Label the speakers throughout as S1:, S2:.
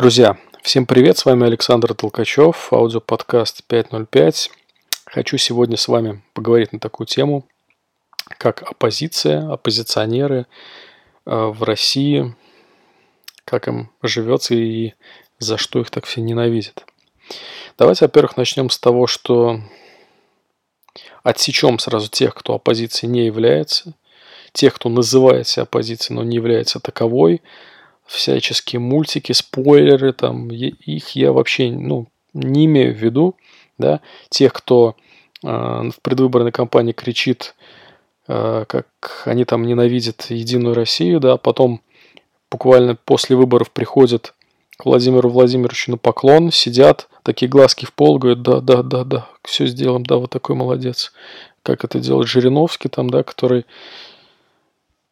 S1: Друзья, всем привет, с вами Александр Толкачев, аудиоподкаст 505. Хочу сегодня с вами поговорить на такую тему, как оппозиция, оппозиционеры э, в России, как им живется и за что их так все ненавидят. Давайте, во-первых, начнем с того, что отсечем сразу тех, кто оппозицией не является, тех, кто называет себя оппозицией, но не является таковой – всяческие мультики, спойлеры, там, их я вообще, ну, не имею в виду, да, тех, кто э, в предвыборной кампании кричит, э, как они там ненавидят Единую Россию, да, потом буквально после выборов приходят к Владимиру Владимировичу на поклон, сидят, такие глазки в пол, говорят, да, да, да, да, все сделаем, да, вот такой молодец. Как это делает Жириновский там, да, который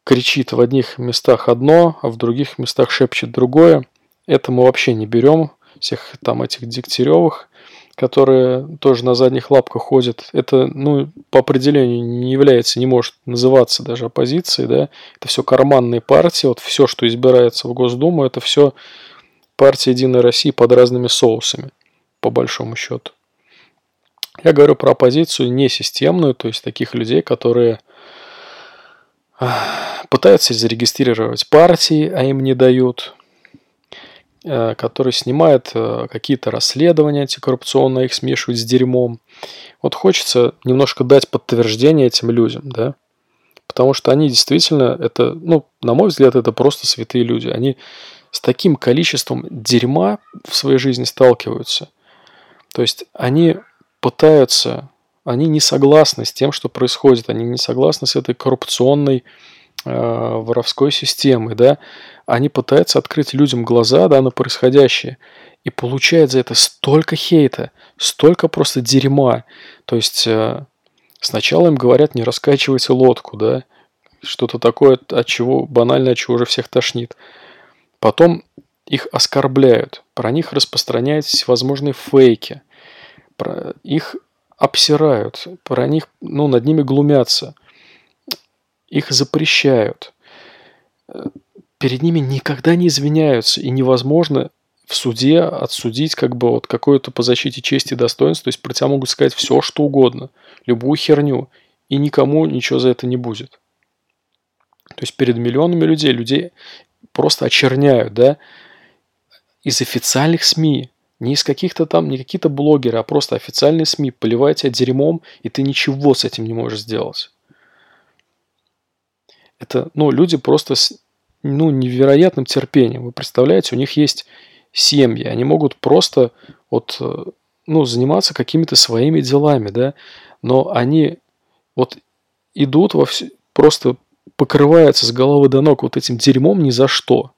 S1: кричит в одних местах одно, а в других местах шепчет другое. Это мы вообще не берем, всех там этих Дегтяревых, которые тоже на задних лапках ходят. Это, ну, по определению не является, не может называться даже оппозицией, да. Это все карманные партии, вот все, что избирается в Госдуму, это все партия Единой России под разными соусами, по большому счету. Я говорю про оппозицию не системную, то есть таких людей, которые пытаются зарегистрировать партии, а им не дают, э, которые снимают э, какие-то расследования антикоррупционные, их смешивают с дерьмом. Вот хочется немножко дать подтверждение этим людям, да, потому что они действительно, это, ну, на мой взгляд, это просто святые люди. Они с таким количеством дерьма в своей жизни сталкиваются. То есть они пытаются они не согласны с тем, что происходит, они не согласны с этой коррупционной воровской системой, да, они пытаются открыть людям глаза, да, на происходящее, и получают за это столько хейта, столько просто дерьма, то есть э, сначала им говорят, не раскачивайте лодку, да, что-то такое, от чего банально, от чего уже всех тошнит, потом их оскорбляют, про них распространяют всевозможные фейки, про их обсирают, про них, ну, над ними глумятся, их запрещают, перед ними никогда не извиняются, и невозможно в суде отсудить как бы вот какое-то по защите чести и достоинства, то есть про тебя могут сказать все, что угодно, любую херню, и никому ничего за это не будет. То есть перед миллионами людей, людей просто очерняют, да, из официальных СМИ, не из каких-то там, не какие-то блогеры, а просто официальные СМИ поливают тебя дерьмом, и ты ничего с этим не можешь сделать. Это, ну, люди просто с, ну, невероятным терпением. Вы представляете, у них есть семьи, они могут просто вот, э, ну, заниматься какими-то своими делами, да, но они вот идут во все, просто покрываются с головы до ног вот этим дерьмом ни за что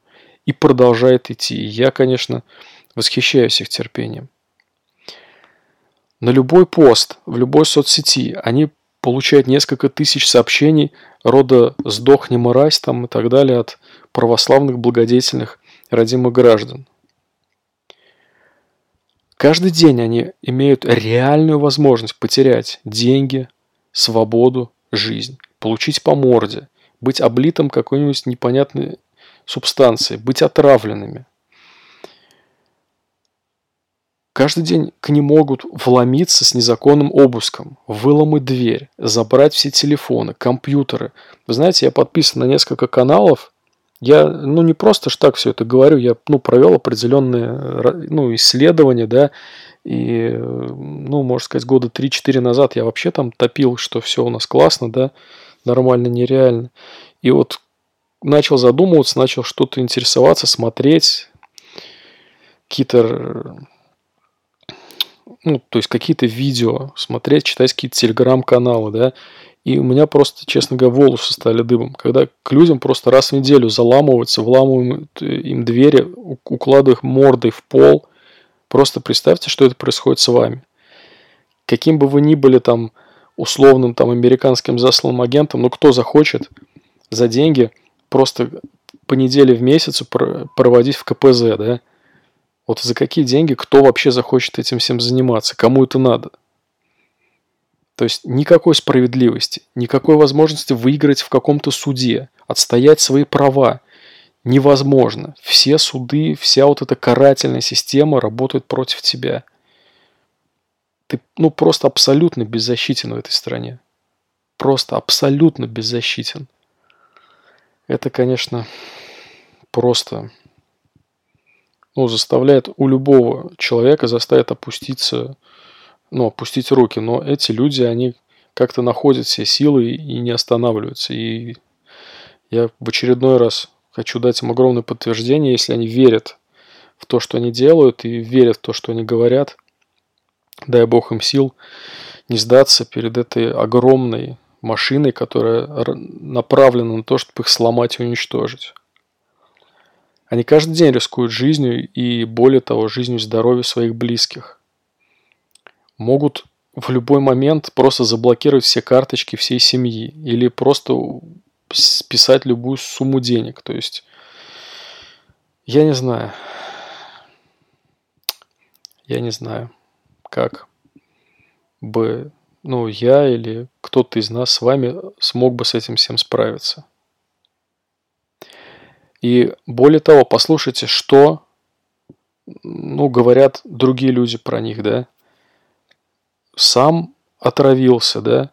S1: и продолжает идти. И я, конечно, Восхищаюсь их терпением. На любой пост, в любой соцсети они получают несколько тысяч сообщений рода «сдохни, мразь» там и так далее от православных благодетельных родимых граждан. Каждый день они имеют реальную возможность потерять деньги, свободу, жизнь, получить по морде, быть облитым какой-нибудь непонятной субстанцией, быть отравленными. Каждый день к ним могут вломиться с незаконным обыском, выломать дверь, забрать все телефоны, компьютеры. Вы знаете, я подписан на несколько каналов. Я, ну, не просто ж так все это говорю, я, ну, провел определенные, ну, исследования, да, и, ну, можно сказать, года 3-4 назад я вообще там топил, что все у нас классно, да, нормально, нереально. И вот начал задумываться, начал что-то интересоваться, смотреть, какие-то ну, то есть какие-то видео смотреть, читать какие-то телеграм-каналы, да, и у меня просто, честно говоря, волосы стали дыбом. Когда к людям просто раз в неделю заламываются, вламываем им двери, укладывая их мордой в пол. Просто представьте, что это происходит с вами. Каким бы вы ни были там условным там американским засланным агентом, ну кто захочет за деньги просто по неделе в месяц проводить в КПЗ, да? Вот за какие деньги кто вообще захочет этим всем заниматься? Кому это надо? То есть никакой справедливости, никакой возможности выиграть в каком-то суде, отстоять свои права. невозможно. Все суды, вся вот эта карательная система работает против тебя. Ты ну просто абсолютно беззащитен в этой стране. Просто абсолютно беззащитен. Это, конечно, просто ну, заставляет у любого человека заставит опуститься, ну, опустить руки. Но эти люди, они как-то находят все силы и не останавливаются. И я в очередной раз хочу дать им огромное подтверждение, если они верят в то, что они делают, и верят в то, что они говорят. Дай Бог им сил не сдаться перед этой огромной машиной, которая направлена на то, чтобы их сломать и уничтожить. Они каждый день рискуют жизнью и, более того, жизнью и здоровьем своих близких. Могут в любой момент просто заблокировать все карточки всей семьи или просто списать любую сумму денег. То есть, я не знаю. Я не знаю, как бы, ну, я или кто-то из нас с вами смог бы с этим всем справиться. И более того, послушайте, что ну, говорят другие люди про них, да. Сам отравился, да.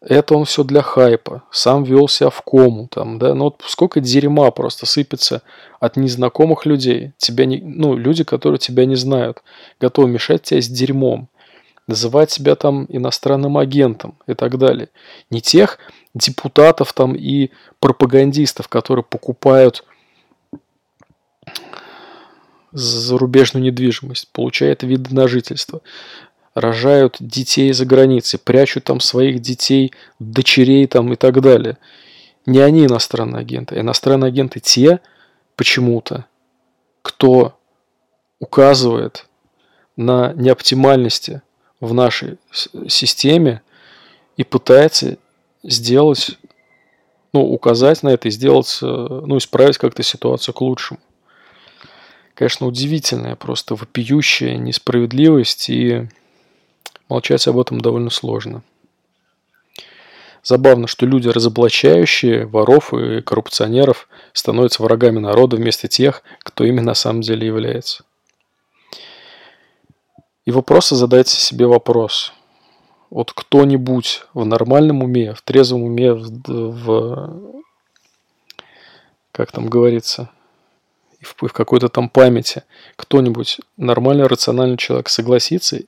S1: Это он все для хайпа. Сам вел себя в кому там, да. Ну вот сколько дерьма просто сыпется от незнакомых людей. Тебя не, ну, люди, которые тебя не знают, готовы мешать тебе с дерьмом. Называть себя там иностранным агентом и так далее. Не тех депутатов там и пропагандистов, которые покупают зарубежную недвижимость, получают вид на жительство, рожают детей за границей, прячут там своих детей, дочерей там и так далее. Не они иностранные агенты, иностранные агенты те почему-то, кто указывает на неоптимальности в нашей системе и пытается сделать, ну, указать на это и сделать, э, ну, исправить как-то ситуацию к лучшему конечно, удивительная, просто вопиющая несправедливость, и молчать об этом довольно сложно. Забавно, что люди, разоблачающие воров и коррупционеров, становятся врагами народа вместо тех, кто ими на самом деле является. И вы просто задайте себе вопрос. Вот кто-нибудь в нормальном уме, в трезвом уме, в, в как там говорится, и в, в какой-то там памяти кто-нибудь, нормальный, рациональный человек согласится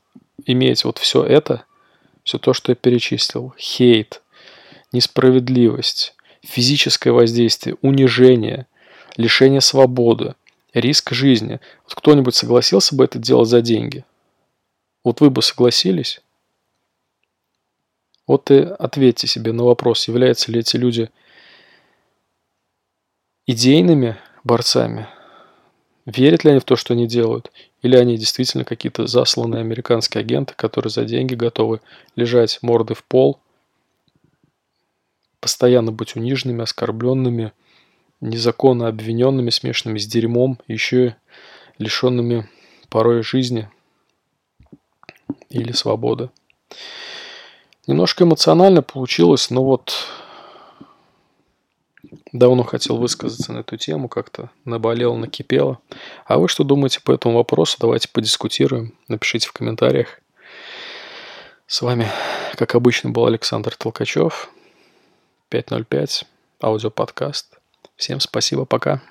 S1: иметь вот все это, все то, что я перечислил, хейт, несправедливость, физическое воздействие, унижение, лишение свободы, риск жизни. Вот кто-нибудь согласился бы это делать за деньги? Вот вы бы согласились? Вот и ответьте себе на вопрос, являются ли эти люди идейными борцами Верят ли они в то, что они делают? Или они действительно какие-то засланные американские агенты, которые за деньги готовы лежать мордой в пол, постоянно быть униженными, оскорбленными, незаконно обвиненными, смешанными с дерьмом, еще и лишенными порой жизни или свободы. Немножко эмоционально получилось, но вот Давно хотел высказаться на эту тему, как-то наболело, накипело. А вы что думаете по этому вопросу? Давайте подискутируем. Напишите в комментариях. С вами, как обычно, был Александр Толкачев. 505. Аудиоподкаст. Всем спасибо, пока.